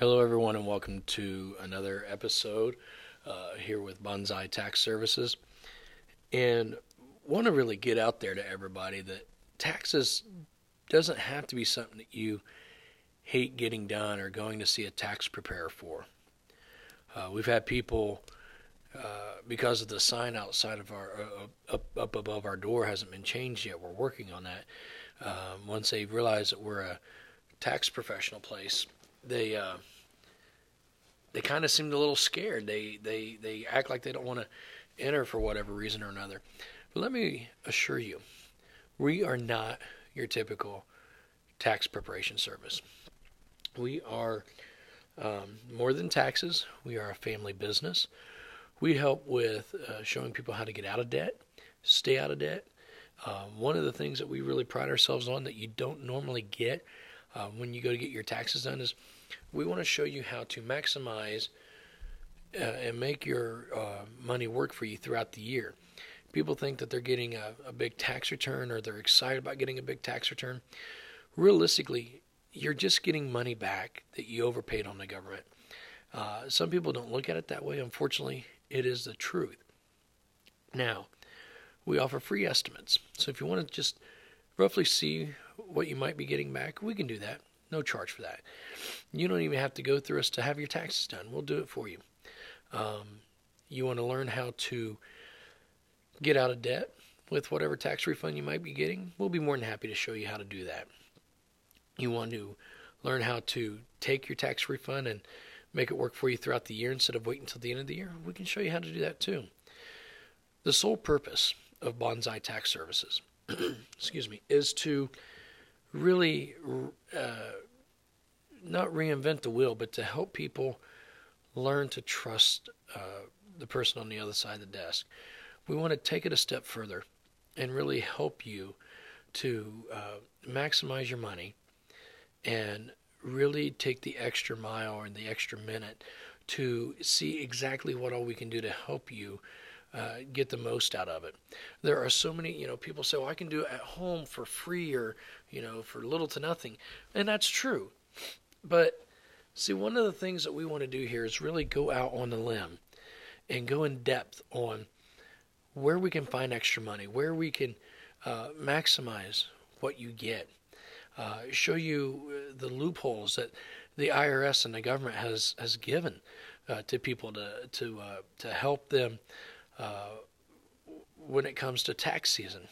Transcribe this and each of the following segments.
Hello, everyone, and welcome to another episode uh, here with Bonsai Tax Services. And want to really get out there to everybody that taxes doesn't have to be something that you hate getting done or going to see a tax preparer for. Uh, we've had people, uh, because of the sign outside of our uh, up up above our door hasn't been changed yet. We're working on that. Um, once they realize that we're a tax professional place, they uh, they kind of seemed a little scared. They they they act like they don't want to enter for whatever reason or another. But let me assure you, we are not your typical tax preparation service. We are um, more than taxes. We are a family business. We help with uh, showing people how to get out of debt, stay out of debt. Uh, one of the things that we really pride ourselves on that you don't normally get uh, when you go to get your taxes done is we want to show you how to maximize uh, and make your uh, money work for you throughout the year. People think that they're getting a, a big tax return or they're excited about getting a big tax return. Realistically, you're just getting money back that you overpaid on the government. Uh, some people don't look at it that way. Unfortunately, it is the truth. Now, we offer free estimates. So if you want to just roughly see what you might be getting back, we can do that. No charge for that. You don't even have to go through us to have your taxes done. We'll do it for you. Um, you want to learn how to get out of debt with whatever tax refund you might be getting? We'll be more than happy to show you how to do that. You want to learn how to take your tax refund and make it work for you throughout the year instead of waiting until the end of the year? We can show you how to do that too. The sole purpose of Bonsai Tax Services, excuse me, is to really uh, not reinvent the wheel, but to help people learn to trust uh, the person on the other side of the desk. We want to take it a step further and really help you to uh, maximize your money and really take the extra mile and the extra minute to see exactly what all we can do to help you uh, get the most out of it. There are so many, you know, people say, well, I can do it at home for free or, you know, for little to nothing. And that's true. But see, one of the things that we want to do here is really go out on the limb and go in depth on where we can find extra money, where we can uh, maximize what you get, uh, show you uh, the loopholes that the IRS and the government has has given uh, to people to to uh, to help them uh, when it comes to tax season.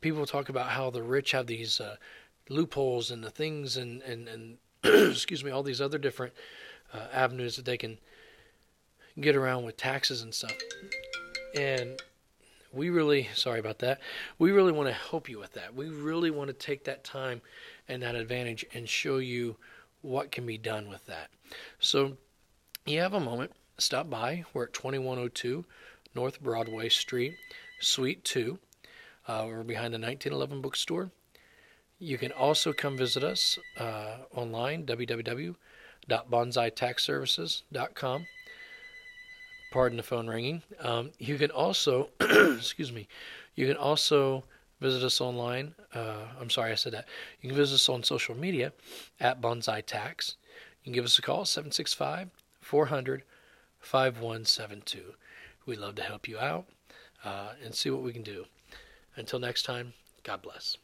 People talk about how the rich have these loopholes and the things and and and excuse me all these other different avenues that they can get around with taxes and stuff. And we really, sorry about that, we really want to help you with that. We really want to take that time and that advantage and show you what can be done with that. So, you have a moment, stop by. We're at 2102 North Broadway Street, Suite 2. Uh, we're behind the 1911 bookstore. You can also come visit us uh, online, www.bonsaitaxservices.com pardon the phone ringing. Um, you can also, excuse me, you can also visit us online. Uh, I'm sorry I said that. You can visit us on social media at Bonsai Tax. You can give us a call, 765 400 5172. We'd love to help you out uh, and see what we can do. Until next time, God bless.